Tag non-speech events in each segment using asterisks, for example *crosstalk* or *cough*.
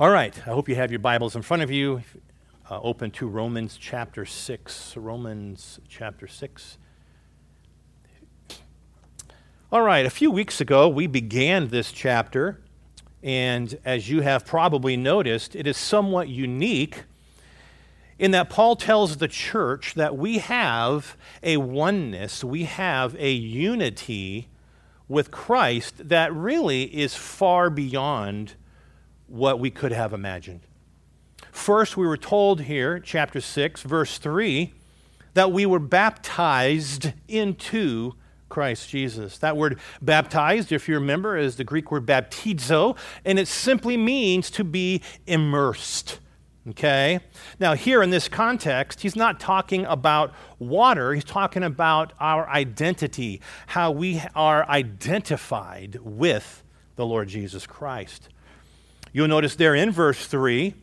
All right, I hope you have your Bibles in front of you. Uh, open to Romans chapter 6. Romans chapter 6. All right, a few weeks ago we began this chapter, and as you have probably noticed, it is somewhat unique in that Paul tells the church that we have a oneness, we have a unity with Christ that really is far beyond what we could have imagined. First, we were told here, chapter 6, verse 3, that we were baptized into Christ Jesus. That word baptized, if you remember, is the Greek word baptizo, and it simply means to be immersed. Okay? Now, here in this context, he's not talking about water, he's talking about our identity, how we are identified with the Lord Jesus Christ. You'll notice there in verse 3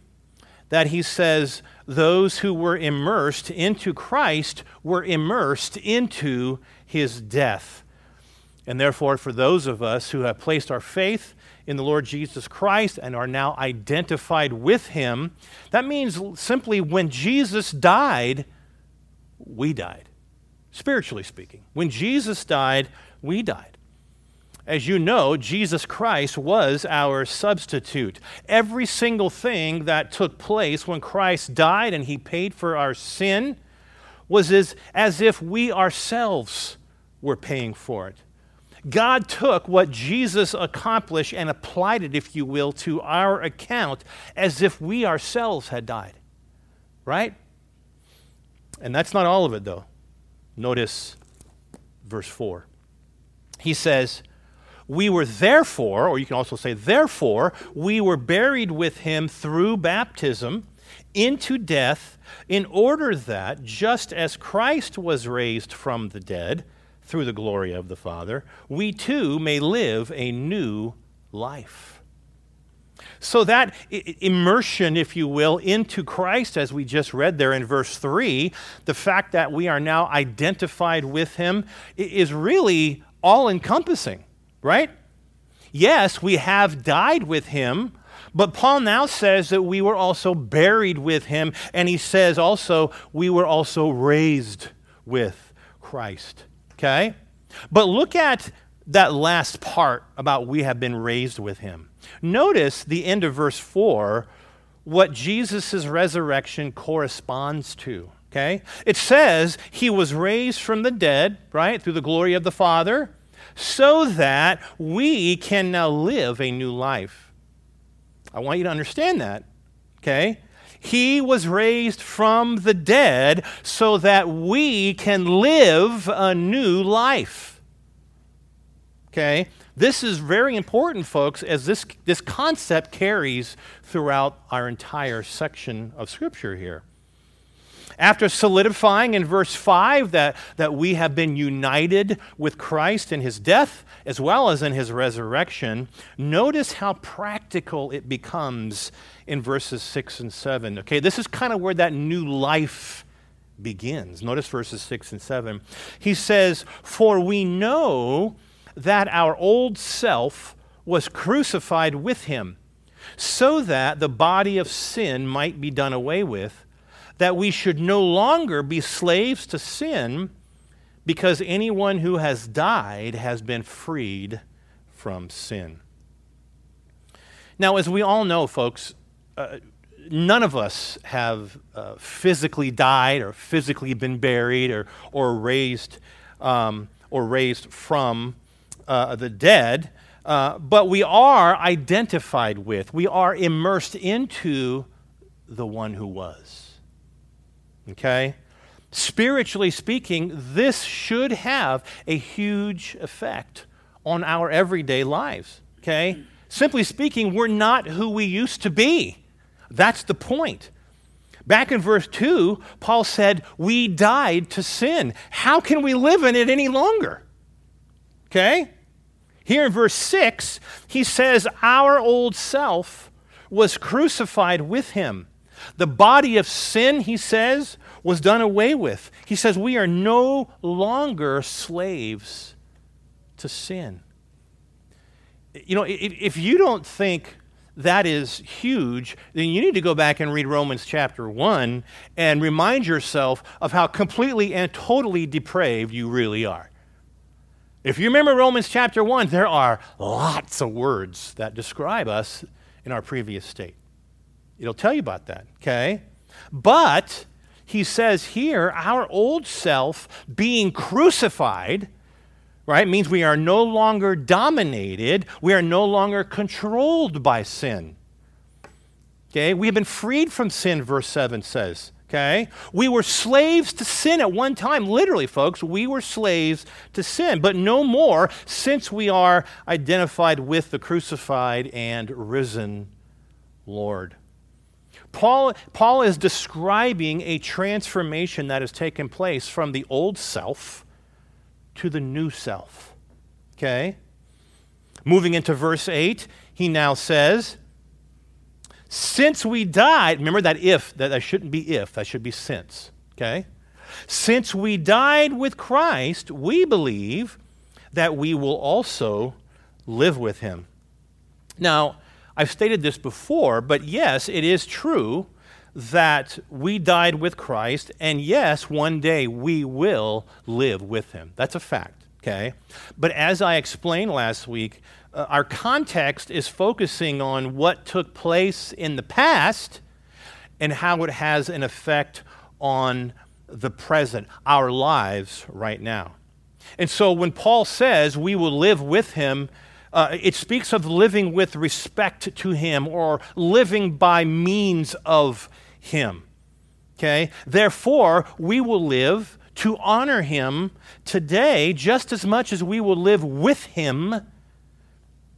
that he says, Those who were immersed into Christ were immersed into his death. And therefore, for those of us who have placed our faith in the Lord Jesus Christ and are now identified with him, that means simply when Jesus died, we died. Spiritually speaking. When Jesus died, we died. As you know, Jesus Christ was our substitute. Every single thing that took place when Christ died and he paid for our sin was as, as if we ourselves were paying for it. God took what Jesus accomplished and applied it, if you will, to our account as if we ourselves had died. Right? And that's not all of it, though. Notice verse 4. He says, we were therefore, or you can also say, therefore, we were buried with him through baptism into death, in order that, just as Christ was raised from the dead through the glory of the Father, we too may live a new life. So, that immersion, if you will, into Christ, as we just read there in verse 3, the fact that we are now identified with Him is really all encompassing right? Yes, we have died with him, but Paul now says that we were also buried with him, and he says also we were also raised with Christ. Okay? But look at that last part about we have been raised with him. Notice the end of verse 4, what Jesus' resurrection corresponds to. Okay? It says he was raised from the dead, right, through the glory of the Father so that we can now live a new life. I want you to understand that, okay? He was raised from the dead so that we can live a new life. Okay? This is very important, folks, as this, this concept carries throughout our entire section of Scripture here. After solidifying in verse 5 that, that we have been united with Christ in his death as well as in his resurrection, notice how practical it becomes in verses 6 and 7. Okay, this is kind of where that new life begins. Notice verses 6 and 7. He says, For we know that our old self was crucified with him, so that the body of sin might be done away with that we should no longer be slaves to sin because anyone who has died has been freed from sin. Now, as we all know, folks, uh, none of us have uh, physically died or physically been buried or, or raised um, or raised from uh, the dead, uh, but we are identified with, we are immersed into the one who was. Okay? Spiritually speaking, this should have a huge effect on our everyday lives. Okay? Simply speaking, we're not who we used to be. That's the point. Back in verse 2, Paul said, We died to sin. How can we live in it any longer? Okay? Here in verse 6, he says, Our old self was crucified with him. The body of sin, he says, was done away with. He says, We are no longer slaves to sin. You know, if you don't think that is huge, then you need to go back and read Romans chapter 1 and remind yourself of how completely and totally depraved you really are. If you remember Romans chapter 1, there are lots of words that describe us in our previous state. It'll tell you about that, okay? But he says here, our old self being crucified right? Means we are no longer dominated, we are no longer controlled by sin. Okay? We have been freed from sin, verse 7 says. Okay? We were slaves to sin at one time. Literally, folks, we were slaves to sin, but no more since we are identified with the crucified and risen Lord. Paul, Paul is describing a transformation that has taken place from the old self to the new self. Okay? Moving into verse 8, he now says, Since we died, remember that if, that, that shouldn't be if, that should be since. Okay? Since we died with Christ, we believe that we will also live with him. Now, I've stated this before, but yes, it is true that we died with Christ, and yes, one day we will live with him. That's a fact, okay? But as I explained last week, uh, our context is focusing on what took place in the past and how it has an effect on the present, our lives right now. And so when Paul says we will live with him, uh, it speaks of living with respect to him or living by means of him. Okay? Therefore, we will live to honor him today just as much as we will live with him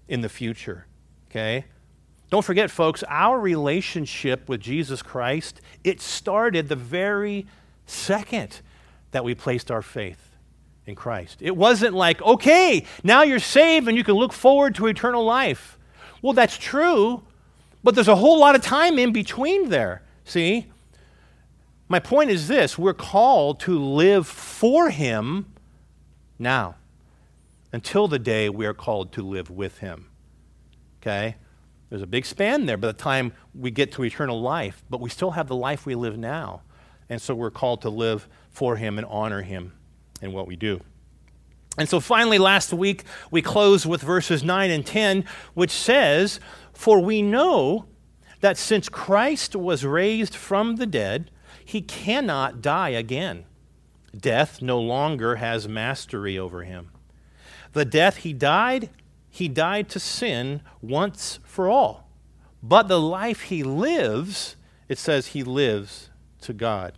in the future. Okay? Don't forget folks, our relationship with Jesus Christ, it started the very second that we placed our faith in Christ. It wasn't like, okay, now you're saved and you can look forward to eternal life. Well, that's true, but there's a whole lot of time in between there. See? My point is this we're called to live for Him now until the day we are called to live with Him. Okay? There's a big span there by the time we get to eternal life, but we still have the life we live now. And so we're called to live for Him and honor Him in what we do. And so finally, last week, we closed with verses 9 and 10, which says, For we know that since Christ was raised from the dead, he cannot die again. Death no longer has mastery over him. The death he died, he died to sin once for all. But the life he lives, it says he lives to God.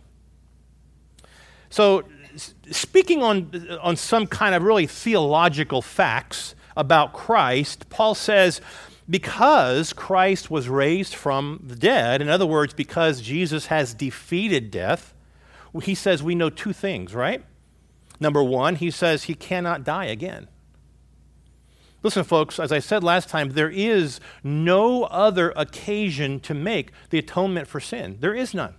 So, speaking on, on some kind of really theological facts about Christ, Paul says, because Christ was raised from the dead, in other words, because Jesus has defeated death, he says we know two things, right? Number one, he says he cannot die again. Listen, folks, as I said last time, there is no other occasion to make the atonement for sin. There is none.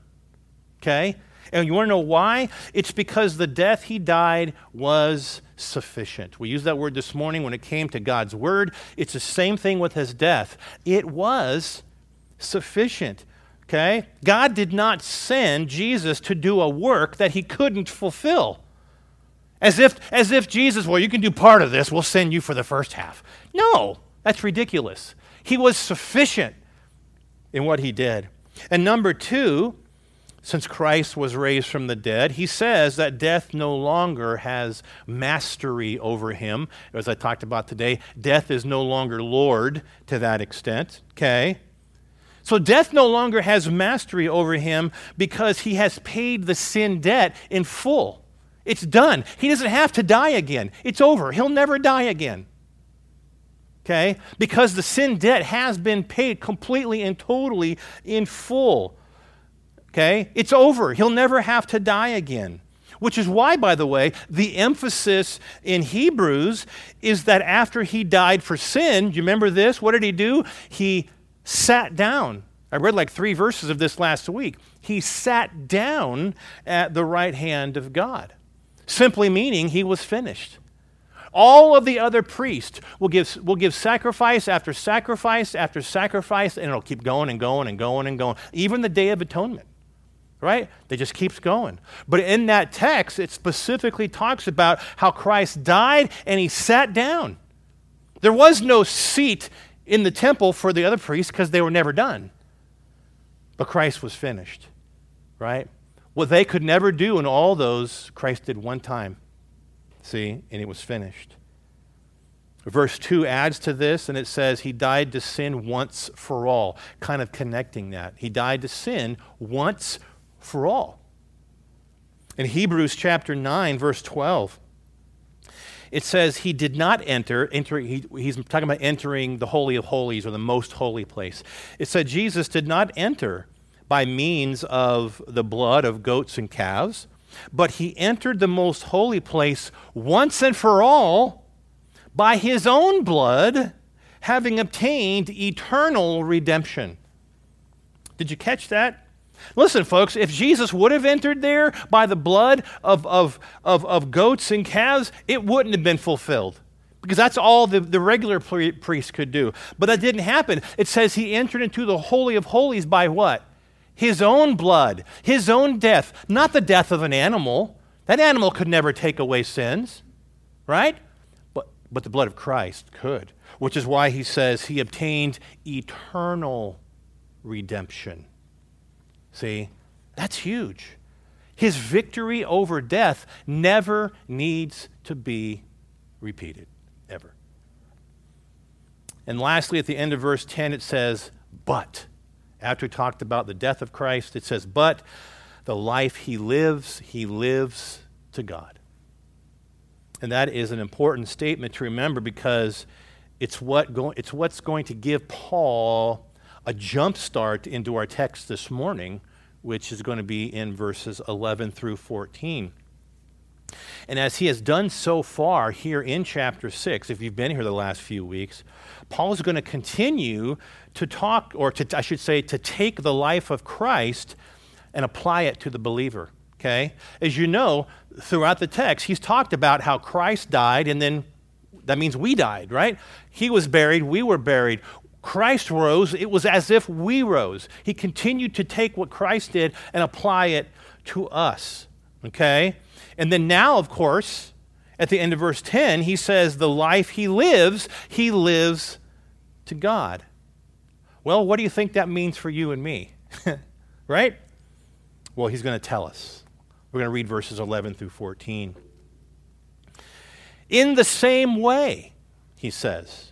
Okay? And you want to know why? It's because the death he died was sufficient. We used that word this morning when it came to God's word. It's the same thing with his death. It was sufficient. Okay? God did not send Jesus to do a work that he couldn't fulfill. As if, as if Jesus, well, you can do part of this, we'll send you for the first half. No, that's ridiculous. He was sufficient in what he did. And number two, since Christ was raised from the dead, he says that death no longer has mastery over him. As I talked about today, death is no longer Lord to that extent. Okay? So death no longer has mastery over him because he has paid the sin debt in full. It's done. He doesn't have to die again. It's over. He'll never die again. Okay? Because the sin debt has been paid completely and totally in full. Okay? It's over. He'll never have to die again. Which is why, by the way, the emphasis in Hebrews is that after he died for sin, you remember this? What did he do? He sat down. I read like three verses of this last week. He sat down at the right hand of God, simply meaning he was finished. All of the other priests will give, will give sacrifice after sacrifice after sacrifice, and it'll keep going and going and going and going. Even the Day of Atonement, right? It just keeps going. But in that text, it specifically talks about how Christ died and he sat down. There was no seat in the temple for the other priests because they were never done. But Christ was finished, right? What they could never do in all those, Christ did one time. See, and it was finished. Verse 2 adds to this, and it says, He died to sin once for all, kind of connecting that. He died to sin once for all. In Hebrews chapter 9, verse 12, it says he did not enter, enter he, he's talking about entering the Holy of Holies or the most holy place. It said Jesus did not enter by means of the blood of goats and calves, but he entered the most holy place once and for all by his own blood, having obtained eternal redemption. Did you catch that? Listen, folks, if Jesus would have entered there by the blood of, of, of, of goats and calves, it wouldn't have been fulfilled because that's all the, the regular priest could do. But that didn't happen. It says he entered into the Holy of Holies by what? His own blood, his own death, not the death of an animal. That animal could never take away sins, right? But, but the blood of Christ could, which is why he says he obtained eternal redemption. See, that's huge. His victory over death never needs to be repeated, ever. And lastly, at the end of verse 10, it says, But. After we talked about the death of Christ, it says, But the life he lives, he lives to God. And that is an important statement to remember because it's, what go- it's what's going to give Paul a jump start into our text this morning, which is going to be in verses 11 through 14. And as he has done so far here in chapter 6, if you've been here the last few weeks, Paul is going to continue to talk, or to, I should say, to take the life of Christ and apply it to the believer. Okay? As you know, throughout the text, he's talked about how Christ died, and then that means we died, right? He was buried, we were buried. Christ rose, it was as if we rose. He continued to take what Christ did and apply it to us. Okay? And then now, of course, at the end of verse 10, he says, The life he lives, he lives to God. Well, what do you think that means for you and me? *laughs* right? Well, he's going to tell us. We're going to read verses 11 through 14. In the same way, he says,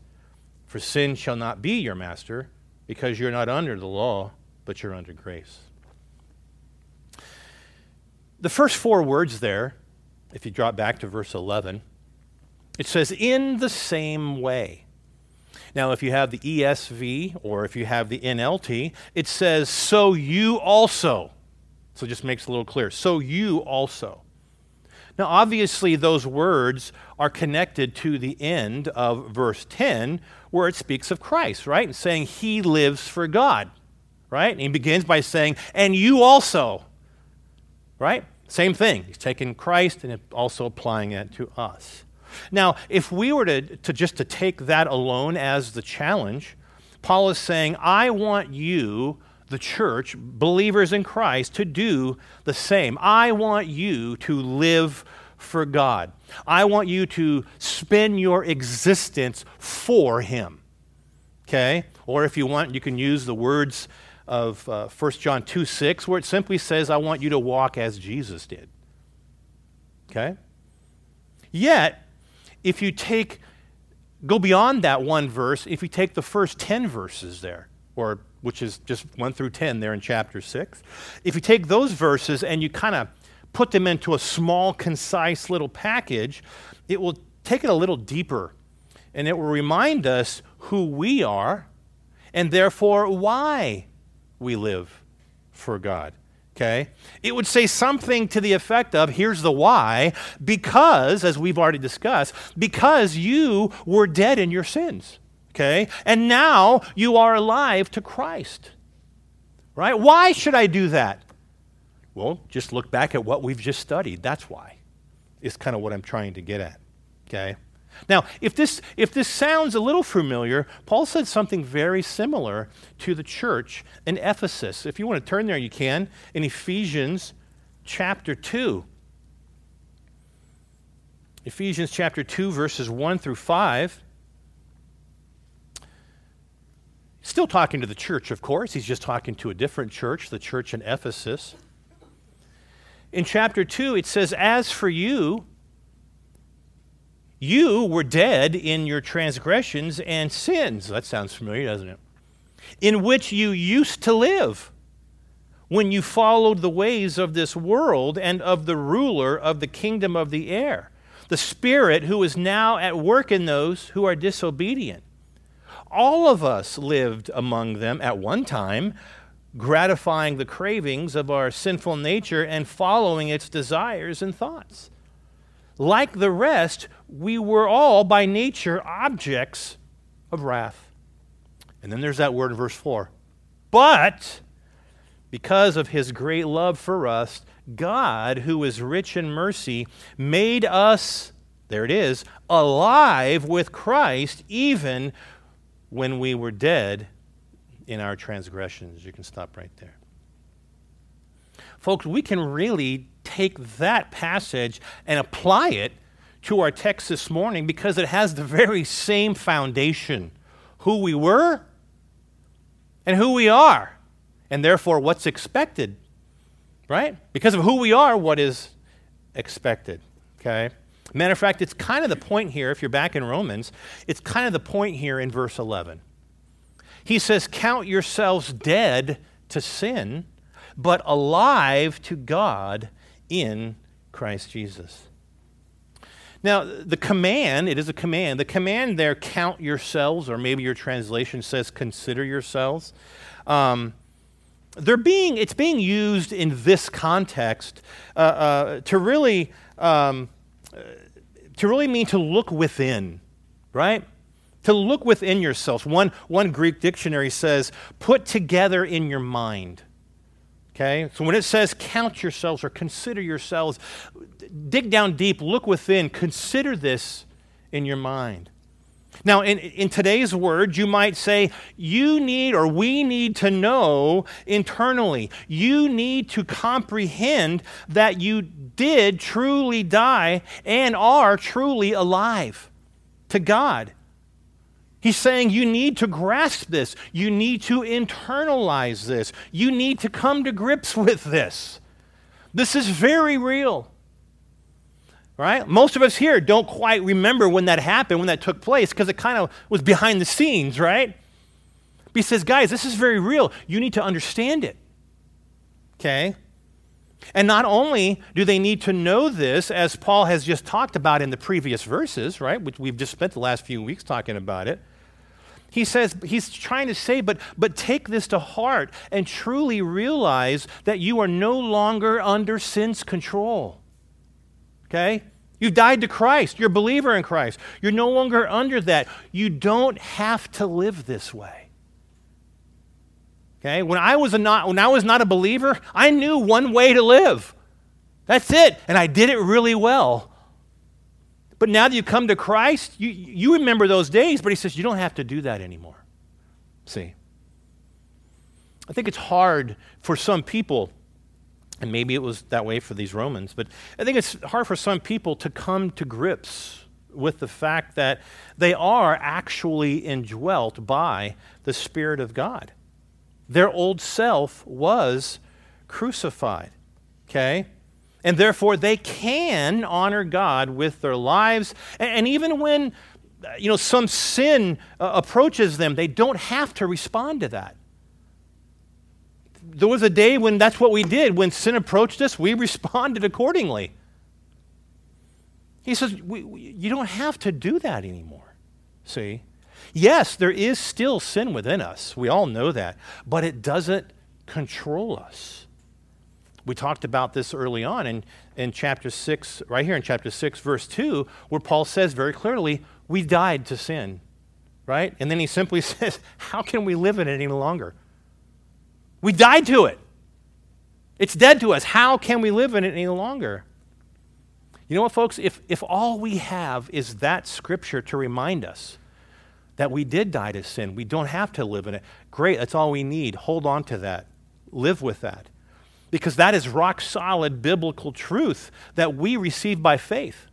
For sin shall not be your master, because you're not under the law, but you're under grace. The first four words there, if you drop back to verse 11, it says, in the same way. Now, if you have the ESV or if you have the NLT, it says, so you also. So it just makes it a little clear. So you also. Now, obviously, those words are connected to the end of verse 10, where it speaks of Christ, right? And saying he lives for God, right? And he begins by saying, and you also, right? Same thing. He's taking Christ and also applying it to us. Now, if we were to, to just to take that alone as the challenge, Paul is saying, I want you the church, believers in Christ, to do the same. I want you to live for God. I want you to spend your existence for Him. Okay? Or if you want, you can use the words of uh, 1 John 2 6, where it simply says, I want you to walk as Jesus did. Okay? Yet, if you take, go beyond that one verse, if you take the first 10 verses there, or which is just 1 through 10 there in chapter 6. If you take those verses and you kind of put them into a small, concise little package, it will take it a little deeper, and it will remind us who we are and therefore why we live for God. Okay? It would say something to the effect of here's the why, because, as we've already discussed, because you were dead in your sins. Okay? And now you are alive to Christ. Right? Why should I do that? Well, just look back at what we've just studied. That's why. Is kind of what I'm trying to get at. Okay? Now, if this, if this sounds a little familiar, Paul said something very similar to the church in Ephesus. If you want to turn there, you can, in Ephesians chapter 2. Ephesians chapter 2, verses 1 through 5. Still talking to the church, of course. He's just talking to a different church, the church in Ephesus. In chapter 2, it says, As for you, you were dead in your transgressions and sins. That sounds familiar, doesn't it? In which you used to live when you followed the ways of this world and of the ruler of the kingdom of the air, the Spirit who is now at work in those who are disobedient. All of us lived among them at one time, gratifying the cravings of our sinful nature and following its desires and thoughts. Like the rest, we were all by nature objects of wrath. And then there's that word in verse 4. But because of his great love for us, God, who is rich in mercy, made us, there it is, alive with Christ even when we were dead in our transgressions. You can stop right there. Folks, we can really take that passage and apply it to our text this morning because it has the very same foundation who we were and who we are, and therefore what's expected, right? Because of who we are, what is expected, okay? Matter of fact, it's kind of the point here, if you're back in Romans, it's kind of the point here in verse 11. He says, Count yourselves dead to sin, but alive to God in Christ Jesus. Now, the command, it is a command. The command there, count yourselves, or maybe your translation says consider yourselves. Um, they're being, it's being used in this context uh, uh, to really, um, to really mean to look within, right? To look within yourselves. One, one Greek dictionary says, put together in your mind. Okay? So when it says count yourselves or consider yourselves, dig down deep, look within, consider this in your mind. Now, in, in today's words, you might say, you need or we need to know internally. You need to comprehend that you did truly die and are truly alive to God. He's saying you need to grasp this. You need to internalize this. You need to come to grips with this. This is very real. Right? Most of us here don't quite remember when that happened, when that took place, because it kind of was behind the scenes, right? But he says, guys, this is very real. You need to understand it. Okay? And not only do they need to know this, as Paul has just talked about in the previous verses, right, which we've just spent the last few weeks talking about it, he says, he's trying to say, but, but take this to heart and truly realize that you are no longer under sin's control. Okay? You've died to Christ. You're a believer in Christ. You're no longer under that. You don't have to live this way. Okay? When I was, a not, when I was not a believer, I knew one way to live. That's it. And I did it really well. But now that you come to Christ, you, you remember those days, but he says you don't have to do that anymore. See? I think it's hard for some people, and maybe it was that way for these Romans, but I think it's hard for some people to come to grips with the fact that they are actually indwelt by the Spirit of God. Their old self was crucified. Okay? And therefore, they can honor God with their lives. And even when you know, some sin uh, approaches them, they don't have to respond to that. There was a day when that's what we did. When sin approached us, we *laughs* responded accordingly. He says, we, we, You don't have to do that anymore. See? Yes, there is still sin within us. We all know that. But it doesn't control us. We talked about this early on in, in chapter 6, right here in chapter 6, verse 2, where Paul says very clearly, We died to sin, right? And then he simply *laughs* says, How can we live in it any longer? We died to it. It's dead to us. How can we live in it any longer? You know what, folks? If, if all we have is that scripture to remind us that we did die to sin, we don't have to live in it. Great, that's all we need. Hold on to that. Live with that. Because that is rock solid biblical truth that we receive by faith.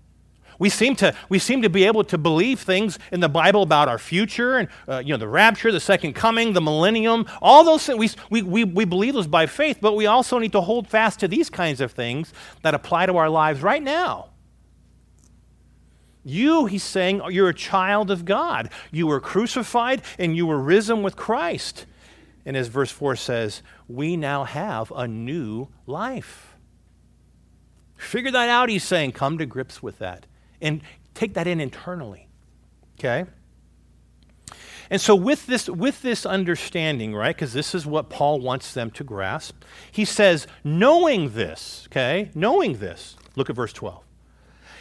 We seem to, we seem to be able to believe things in the Bible about our future and uh, you know, the rapture, the second coming, the millennium, all those things. We, we, we believe those by faith, but we also need to hold fast to these kinds of things that apply to our lives right now. You, he's saying, you're a child of God. You were crucified and you were risen with Christ. And as verse 4 says, we now have a new life. Figure that out, he's saying. Come to grips with that and take that in internally. Okay? And so with this with this understanding, right? Because this is what Paul wants them to grasp. He says, knowing this, okay? Knowing this. Look at verse 12.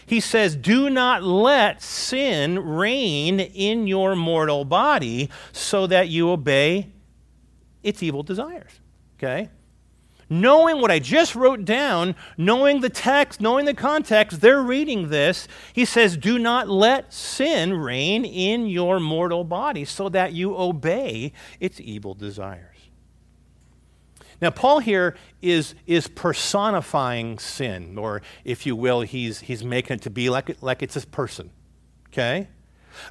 He says, "Do not let sin reign in your mortal body so that you obey its evil desires." Okay? Knowing what I just wrote down, knowing the text, knowing the context, they're reading this. He says, Do not let sin reign in your mortal body so that you obey its evil desires. Now, Paul here is, is personifying sin, or if you will, he's, he's making it to be like, like it's a person. Okay?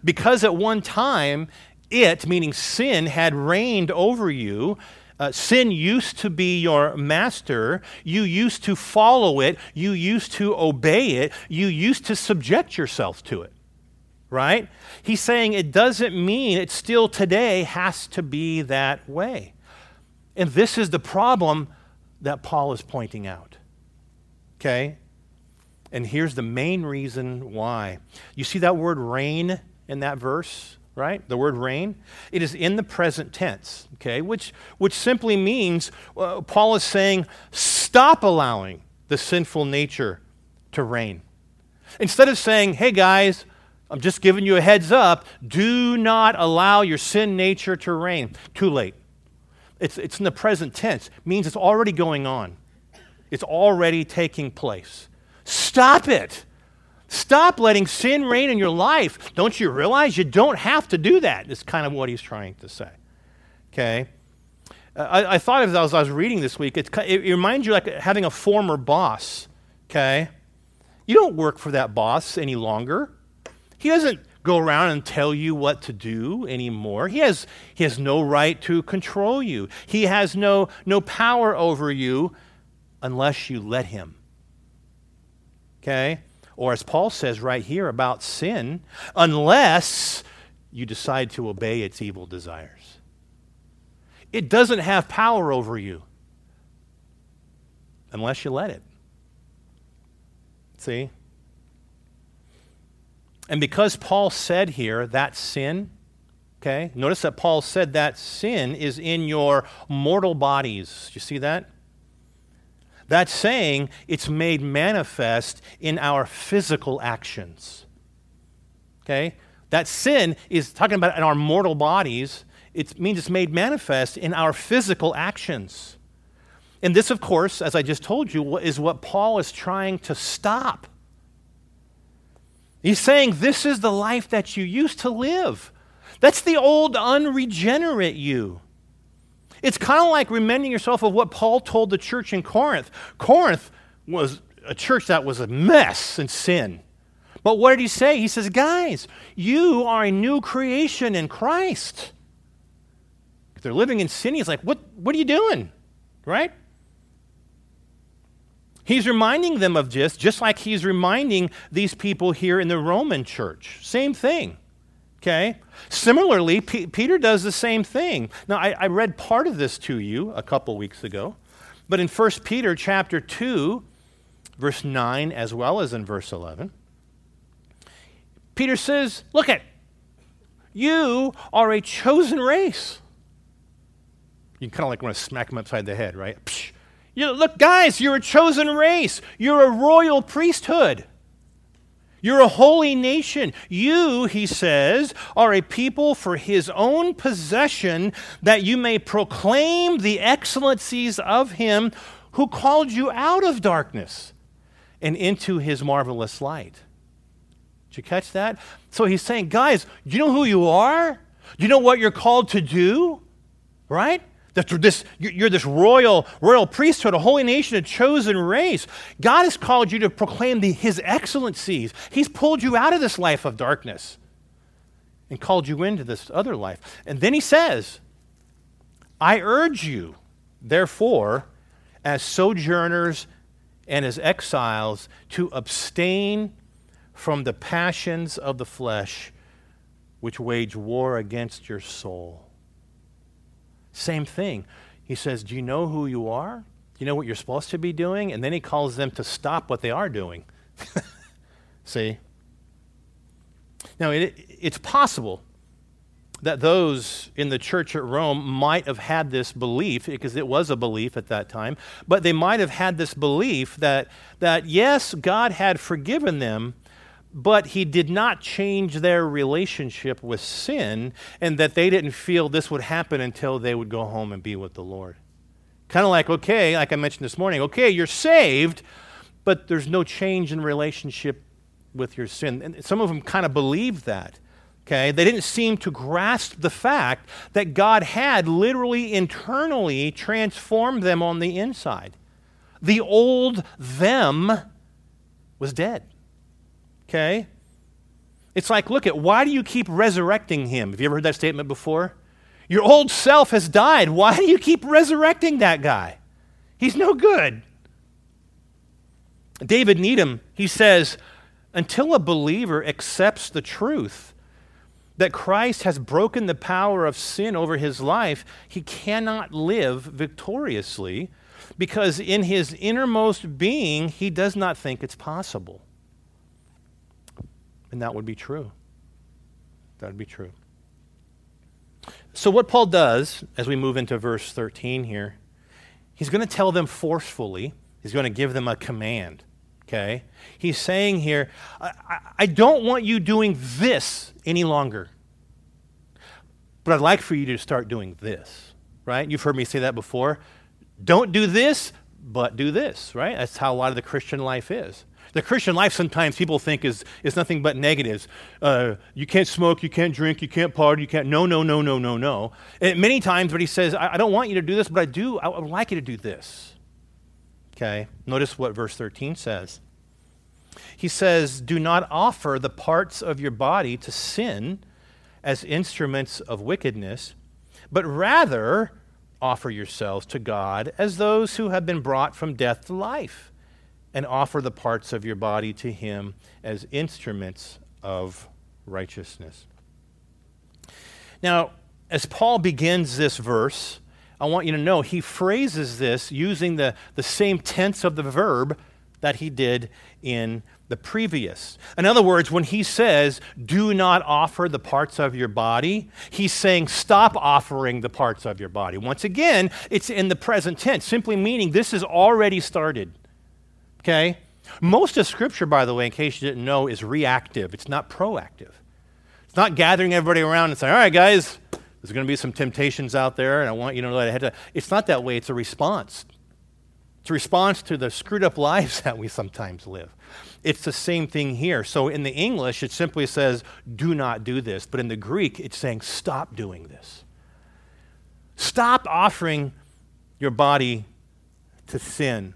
Because at one time, it, meaning sin, had reigned over you uh, sin used to be your master. You used to follow it. You used to obey it. You used to subject yourself to it. Right? He's saying it doesn't mean it still today has to be that way. And this is the problem that Paul is pointing out. Okay? And here's the main reason why. You see that word reign in that verse? Right? The word reign. It is in the present tense, okay, which, which simply means uh, Paul is saying, stop allowing the sinful nature to reign. Instead of saying, hey guys, I'm just giving you a heads up, do not allow your sin nature to reign. Too late. It's, it's in the present tense, it means it's already going on, it's already taking place. Stop it. Stop letting sin reign in your life. Don't you realize you don't have to do that? Is kind of what he's trying to say. Okay? I, I, thought as I was reading this week, it, it reminds you like having a former boss. Okay? You don't work for that boss any longer. He doesn't go around and tell you what to do anymore. He has, he has no right to control you, he has no, no power over you unless you let him. Okay? Or as Paul says right here about sin, unless you decide to obey its evil desires. It doesn't have power over you unless you let it. See? And because Paul said here that sin, okay, notice that Paul said that sin is in your mortal bodies. You see that? That's saying it's made manifest in our physical actions. Okay? That sin is talking about in our mortal bodies. It means it's made manifest in our physical actions. And this, of course, as I just told you, is what Paul is trying to stop. He's saying this is the life that you used to live. That's the old unregenerate you. It's kind of like reminding yourself of what Paul told the church in Corinth. Corinth was a church that was a mess and sin. But what did he say? He says, Guys, you are a new creation in Christ. If they're living in sin, he's like, What, what are you doing? Right? He's reminding them of this, just like he's reminding these people here in the Roman church. Same thing. Okay? Similarly, P- Peter does the same thing. Now, I, I read part of this to you a couple weeks ago, but in 1 Peter chapter 2, verse 9, as well as in verse 11, Peter says, Look at, you are a chosen race. You kind of like want to smack him upside the head, right? Psh. You, look, guys, you're a chosen race. You're a royal priesthood. You're a holy nation. You, he says, are a people for his own possession, that you may proclaim the excellencies of him who called you out of darkness and into his marvelous light. Did you catch that? So he's saying, guys, you know who you are? Do you know what you're called to do? Right? That this, you're this royal, royal priesthood, a holy nation, a chosen race. God has called you to proclaim the, his excellencies. He's pulled you out of this life of darkness and called you into this other life. And then he says, I urge you, therefore, as sojourners and as exiles, to abstain from the passions of the flesh which wage war against your soul. Same thing. He says, Do you know who you are? Do you know what you're supposed to be doing? And then he calls them to stop what they are doing. *laughs* See? Now, it, it's possible that those in the church at Rome might have had this belief, because it was a belief at that time, but they might have had this belief that, that yes, God had forgiven them, but he did not change their relationship with sin, and that they didn't feel this would happen until they would go home and be with the Lord. Kind of like, okay, like I mentioned this morning, okay, you're saved, but there's no change in relationship with your sin. And some of them kind of believed that. Okay, they didn't seem to grasp the fact that God had literally internally transformed them on the inside. The old them was dead. Okay? It's like, look at why do you keep resurrecting him? Have you ever heard that statement before? Your old self has died. Why do you keep resurrecting that guy? He's no good. David Needham, he says, until a believer accepts the truth that Christ has broken the power of sin over his life, he cannot live victoriously because in his innermost being, he does not think it's possible. And that would be true. That would be true. So, what Paul does as we move into verse 13 here, he's going to tell them forcefully, he's going to give them a command. Okay? He's saying here, I, I don't want you doing this any longer, but I'd like for you to start doing this. Right? You've heard me say that before. Don't do this, but do this, right? That's how a lot of the Christian life is. The Christian life sometimes people think is, is nothing but negatives. Uh, you can't smoke, you can't drink, you can't party, you can't. No, no, no, no, no, no. And many times, but he says, I, I don't want you to do this, but I do. I would like you to do this. Okay? Notice what verse 13 says. He says, Do not offer the parts of your body to sin as instruments of wickedness, but rather offer yourselves to God as those who have been brought from death to life and offer the parts of your body to him as instruments of righteousness. Now, as Paul begins this verse, I want you to know he phrases this using the, the same tense of the verb that he did in the previous. In other words, when he says, do not offer the parts of your body, he's saying, stop offering the parts of your body. Once again, it's in the present tense, simply meaning this has already started. Okay? Most of Scripture, by the way, in case you didn't know, is reactive, it's not proactive. It's not gathering everybody around and saying, all right, guys, there's going to be some temptations out there, and I want you to know that ahead of It's not that way, it's a response. It's a response to the screwed up lives *laughs* that we sometimes live. It's the same thing here. So in the English, it simply says, do not do this. But in the Greek, it's saying, stop doing this. Stop offering your body to sin.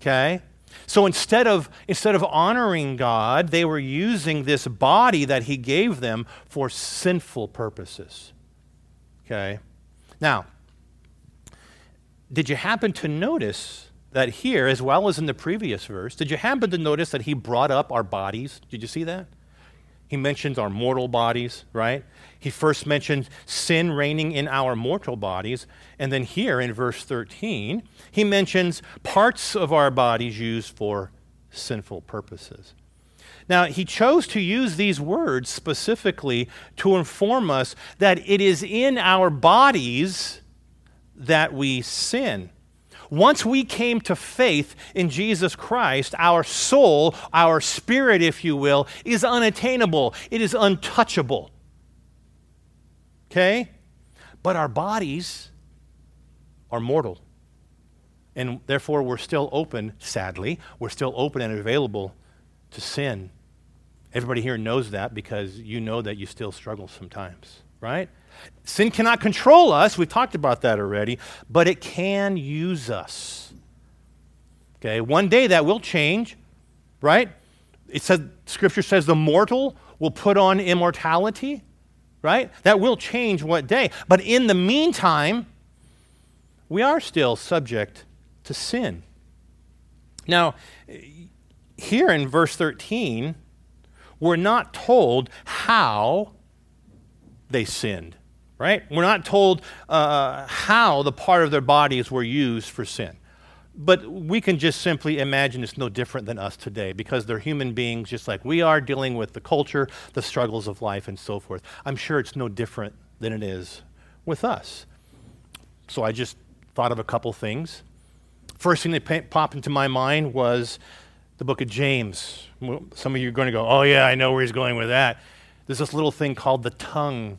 Okay? So instead of, instead of honoring God, they were using this body that He gave them for sinful purposes. Okay? Now, did you happen to notice that here, as well as in the previous verse, did you happen to notice that He brought up our bodies? Did you see that? He mentions our mortal bodies, right? He first mentioned sin reigning in our mortal bodies. And then here in verse 13, he mentions parts of our bodies used for sinful purposes. Now, he chose to use these words specifically to inform us that it is in our bodies that we sin. Once we came to faith in Jesus Christ, our soul, our spirit, if you will, is unattainable, it is untouchable. Okay? But our bodies are mortal. And therefore, we're still open, sadly, we're still open and available to sin. Everybody here knows that because you know that you still struggle sometimes, right? Sin cannot control us. We've talked about that already, but it can use us. Okay, one day that will change, right? It says scripture says the mortal will put on immortality, right? That will change what day. But in the meantime, we are still subject to sin. Now, here in verse 13, we're not told how they sinned right? We're not told uh, how the part of their bodies were used for sin. But we can just simply imagine it's no different than us today because they're human beings just like we are, dealing with the culture, the struggles of life, and so forth. I'm sure it's no different than it is with us. So I just thought of a couple things. First thing that popped into my mind was the book of James. Some of you are going to go, oh, yeah, I know where he's going with that. There's this little thing called the tongue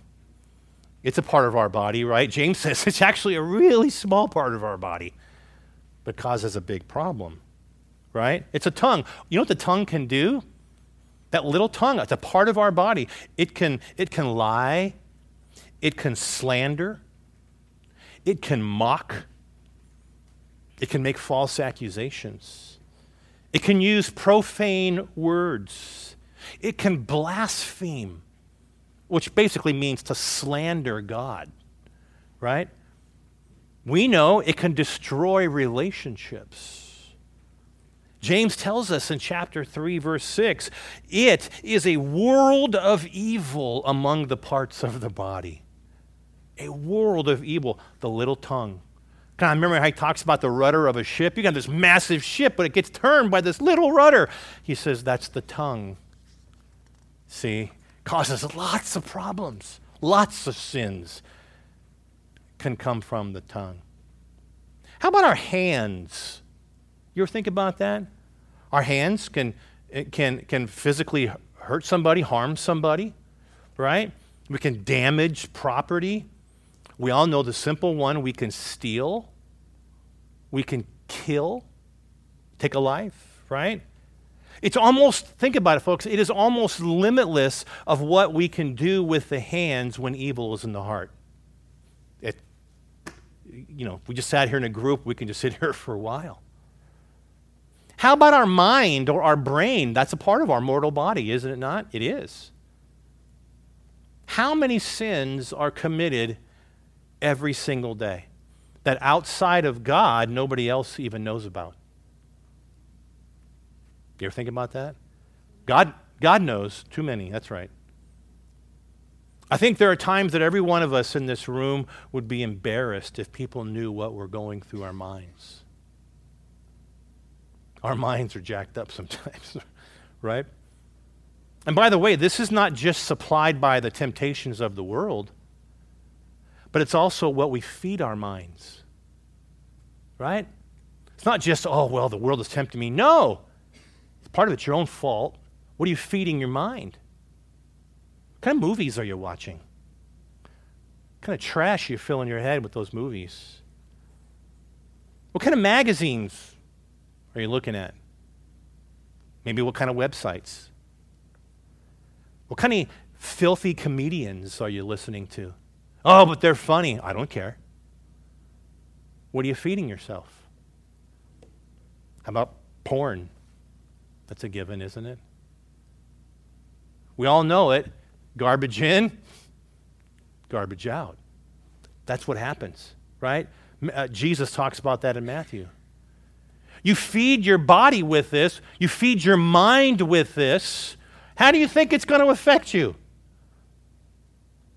it's a part of our body, right? James *laughs* says it's actually a really small part of our body, but causes a big problem, right? It's a tongue. You know what the tongue can do? That little tongue, it's a part of our body. It can, it can lie, it can slander, it can mock, it can make false accusations, it can use profane words, it can blaspheme which basically means to slander God, right? We know it can destroy relationships. James tells us in chapter 3, verse 6 it is a world of evil among the parts of the body. A world of evil, the little tongue. Kind I remember how he talks about the rudder of a ship? You got this massive ship, but it gets turned by this little rudder. He says that's the tongue. See? causes lots of problems, lots of sins can come from the tongue. How about our hands? You ever think about that? Our hands can, can, can physically hurt somebody, harm somebody, right? We can damage property. We all know the simple one we can steal, we can kill, take a life, right? It's almost, think about it, folks, it is almost limitless of what we can do with the hands when evil is in the heart. You know, if we just sat here in a group, we can just sit *laughs* here for a while. How about our mind or our brain? That's a part of our mortal body, isn't it not? It is. How many sins are committed every single day that outside of God, nobody else even knows about? You ever think about that? God, God knows too many. That's right. I think there are times that every one of us in this room would be embarrassed if people knew what we're going through our minds. Our minds are jacked up *laughs* sometimes, right? And by the way, this is not just supplied by the temptations of the world, but it's also what we feed our minds, right? It's not just, oh, well, the world is tempting me. No, Part of it's your own fault. What are you feeding your mind? What kind of movies are you watching? What kind of trash you filling your head with those movies? What kind of magazines are you looking at? Maybe what kind of websites? What kind of filthy comedians are you listening to? Oh, but they're funny. I don't care. What are you feeding yourself? How about porn? That's a given, isn't it? We all know it. Garbage in, garbage out. That's what happens, right? Uh, Jesus talks about that in Matthew. You feed your body with this, you feed your mind with this. How do you think it's going to affect you?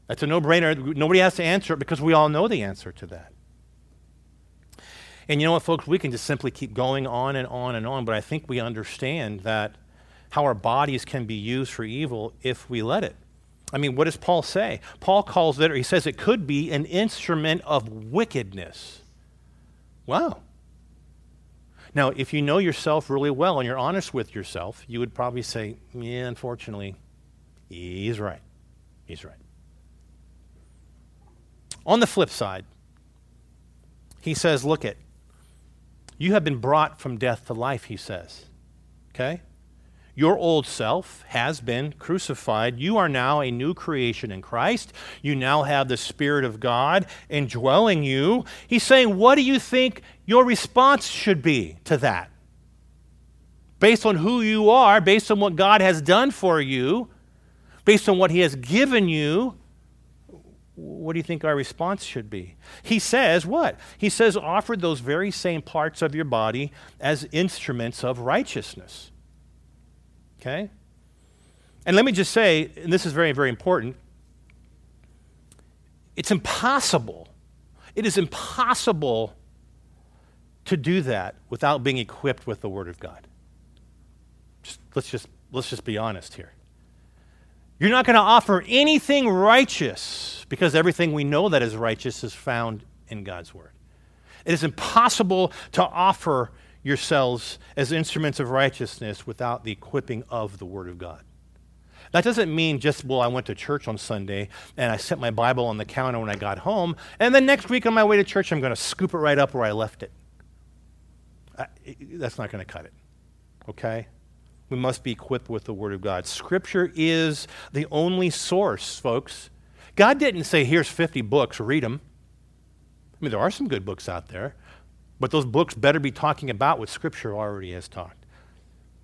That's a no brainer. Nobody has to answer it because we all know the answer to that. And you know what, folks? We can just simply keep going on and on and on, but I think we understand that how our bodies can be used for evil if we let it. I mean, what does Paul say? Paul calls it, or he says it could be an instrument of wickedness. Wow. Now, if you know yourself really well and you're honest with yourself, you would probably say, yeah, unfortunately, he's right. He's right. On the flip side, he says, look it, you have been brought from death to life, he says. Okay? Your old self has been crucified. You are now a new creation in Christ. You now have the Spirit of God indwelling you. He's saying, What do you think your response should be to that? Based on who you are, based on what God has done for you, based on what He has given you, what do you think our response should be? He says, what? He says, offer those very same parts of your body as instruments of righteousness. Okay? And let me just say, and this is very, very important it's impossible. It is impossible to do that without being equipped with the Word of God. Just, let's, just, let's just be honest here. You're not going to offer anything righteous because everything we know that is righteous is found in God's Word. It is impossible to offer yourselves as instruments of righteousness without the equipping of the Word of God. That doesn't mean just, well, I went to church on Sunday and I set my Bible on the counter when I got home, and then next week on my way to church, I'm going to scoop it right up where I left it. I, that's not going to cut it. Okay? We must be equipped with the Word of God. Scripture is the only source, folks. God didn't say, here's 50 books, read them. I mean, there are some good books out there. But those books better be talking about what Scripture already has taught.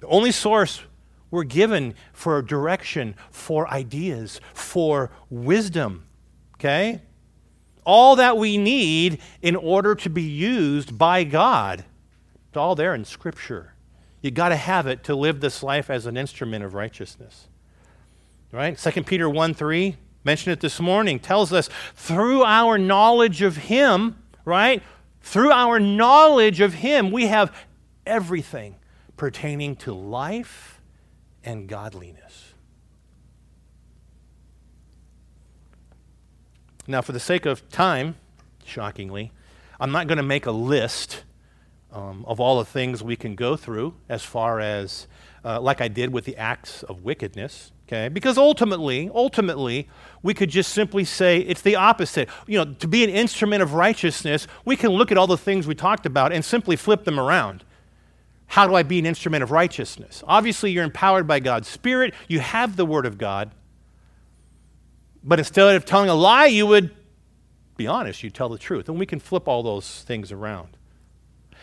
The only source we're given for direction, for ideas, for wisdom, okay? All that we need in order to be used by God. It's all there in Scripture. You got to have it to live this life as an instrument of righteousness. Right? 2 Peter 1 3, mentioned it this morning, tells us through our knowledge of Him, right? Through our knowledge of Him, we have everything pertaining to life and godliness. Now, for the sake of time, shockingly, I'm not going to make a list um, of all the things we can go through as far as, uh, like I did with the acts of wickedness. Okay? Because ultimately, ultimately, we could just simply say it's the opposite. You know, to be an instrument of righteousness, we can look at all the things we talked about and simply flip them around. How do I be an instrument of righteousness? Obviously, you're empowered by God's Spirit, you have the Word of God. But instead of telling a lie, you would be honest, you tell the truth. And we can flip all those things around.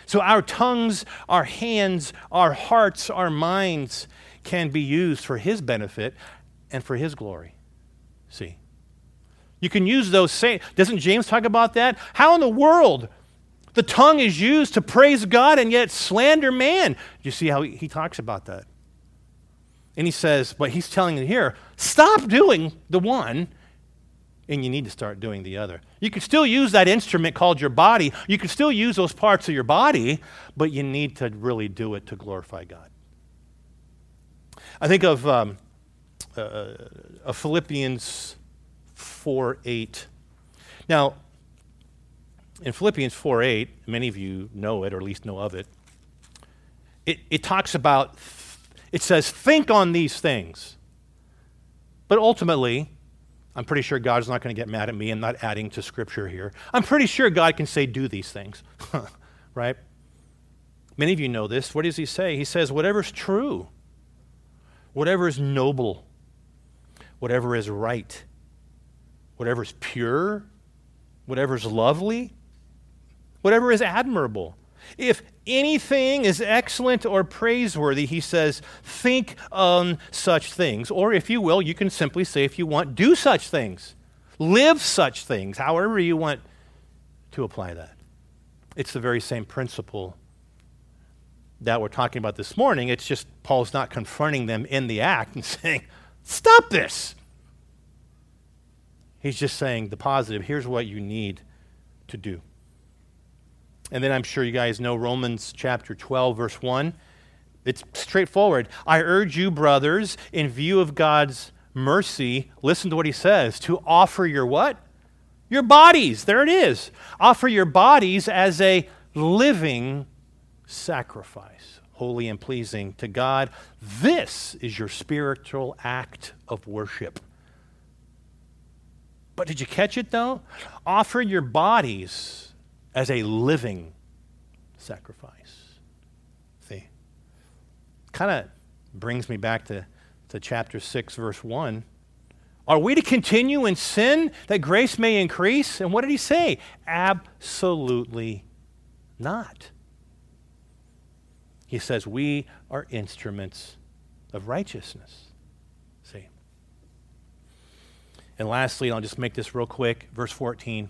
So our tongues, our hands, our hearts, our minds, can be used for His benefit and for His glory. See? You can use those same. Doesn't James talk about that? How in the world the tongue is used to praise God and yet slander man? You see how he, talks about that? And he says, but he's telling you here, stop doing the one and you need to start doing the other. You can still use that instrument called your body. You can still use those parts of your body, but you need to really do it to glorify God. I think of, um, uh, of Philippians 4 8. Now, in Philippians 4 8, many of you know it, or at least know of it. It, it talks about, it says, think on these things. But ultimately, I'm pretty sure God's not going to get mad at me. I'm not adding to Scripture here. I'm pretty sure God can say, do these things, *laughs* right? Many of you know this. What does he say? He says, whatever's true, whatever is noble, whatever is right, whatever is pure, whatever is lovely, whatever is admirable. If anything is excellent or praiseworthy, he says, think on such things. Or if you will, you can simply say, if you want, do such things, live such things, however you want to apply that. It's the very same principle that we're talking about this morning. It's just Paul's not confronting them in the act and *laughs* saying, Stop this. He's just saying the positive here's what you need to do. And then I'm sure you guys know Romans chapter 12, verse 1. It's straightforward. I urge you, brothers, in view of God's mercy, listen to what he says to offer your what? Your bodies. There it is. Offer your bodies as a living sacrifice, holy and pleasing to God. This is your spiritual act of worship. But did you catch it though? Offer your bodies as a living sacrifice. See? Kind of brings me back to, to chapter 6, verse 1. Are we to continue in sin that grace may increase? And what did he say? Absolutely not. He says, We are instruments of righteousness. See? And lastly, I'll just make this real quick. Verse 14.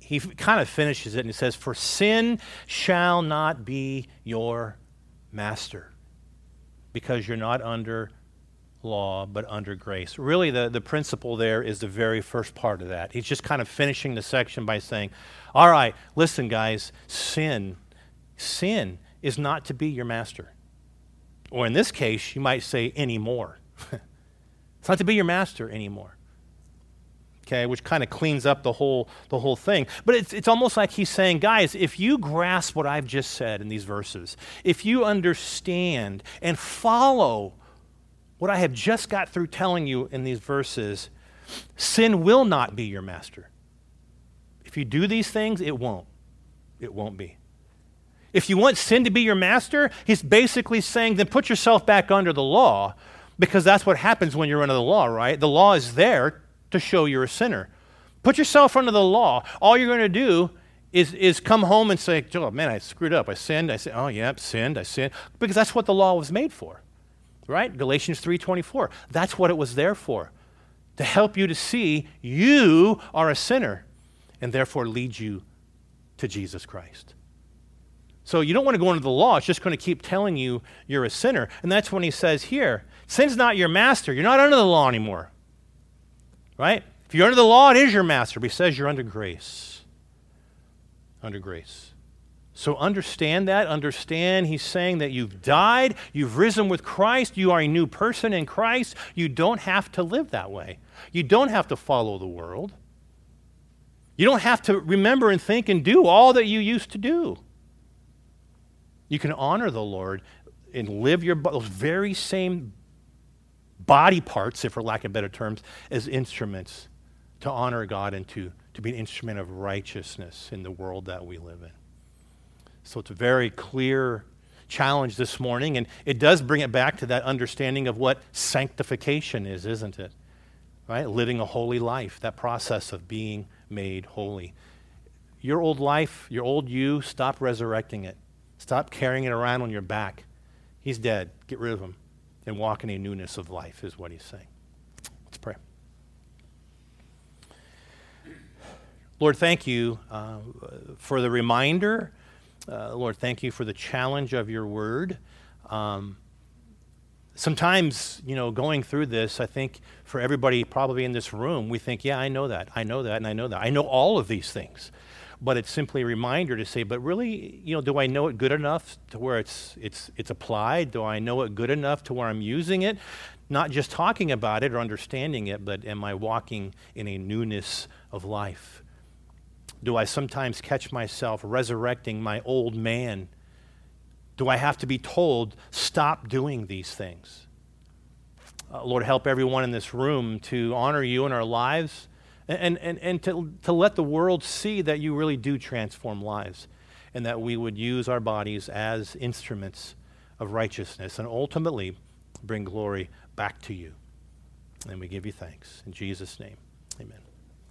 He kind of finishes it and he says, For sin shall not be your master, because you're not under law, but under grace. Really, the, the principle there is the very first part of that. He's just kind of finishing the section by saying, All right, listen, guys, sin, sin is not to be your master. Or in this case, you might say anymore. *laughs* it's not to be your master anymore. Okay, which kind of cleans up the whole the whole thing. But it's it's almost like he's saying, guys, if you grasp what I've just said in these verses, if you understand and follow what I have just got through telling you in these verses, sin will not be your master. If you do these things, it won't. It won't be. If you want sin to be your master, he's basically saying, then put yourself back under the law, because that's what happens when you're under the law, right? The law is there to show you're a sinner. Put yourself under the law. All you're going to do is, is come home and say, oh, man, I screwed up. I sinned. I said, oh, yeah, sinned. I sinned. Because that's what the law was made for, right? Galatians 3.24. That's what it was there for, to help you to see you are a sinner and therefore lead you to Jesus Christ. So you don't want to go into the law. It's just going to keep telling you you're a sinner. And that's when he says here, sin's not your master. You're not under the law anymore. Right? If you're under the law, it is your master. But he says you're under grace. Under grace. So understand that. Understand he's saying that you've died, you've risen with Christ, you are a new person in Christ. You don't have to live that way. You don't have to follow the world. You don't have to remember and think and do all that you used to do. You can honor the Lord and live your those very same body parts, if for lack of better terms, as instruments to honor God and to, to be an instrument of righteousness in the world that we live in. So it's a very clear challenge this morning, and it does bring it back to that understanding of what sanctification is, isn't it? Right? Living a holy life, that process of being made holy. Your old life, your old you, stop resurrecting it. Stop carrying it around on your back. He's dead. Get rid of him and walk in a newness of life, is what he's saying. Let's pray. Lord, thank you uh, for the reminder. Uh, Lord, thank you for the challenge of your word. Um, sometimes, you know, going through this, I think for everybody probably in this room, we think, yeah, I know that, I know that, and I know that. I know all of these things but it's simply a reminder to say, but really, you know, do I know it good enough to where it's, it's, it's applied? Do I know it good enough to where I'm using it? Not just talking about it or understanding it, but am I walking in a newness of life? Do I sometimes catch myself resurrecting my old man? Do I have to be told, stop doing these things? Uh, Lord, help everyone in this room to honor you in our lives and, and, and to, to let the world see that you really do transform lives and that we would use our bodies as instruments of righteousness and ultimately bring glory back to you. And we give you thanks. In Jesus' name, amen.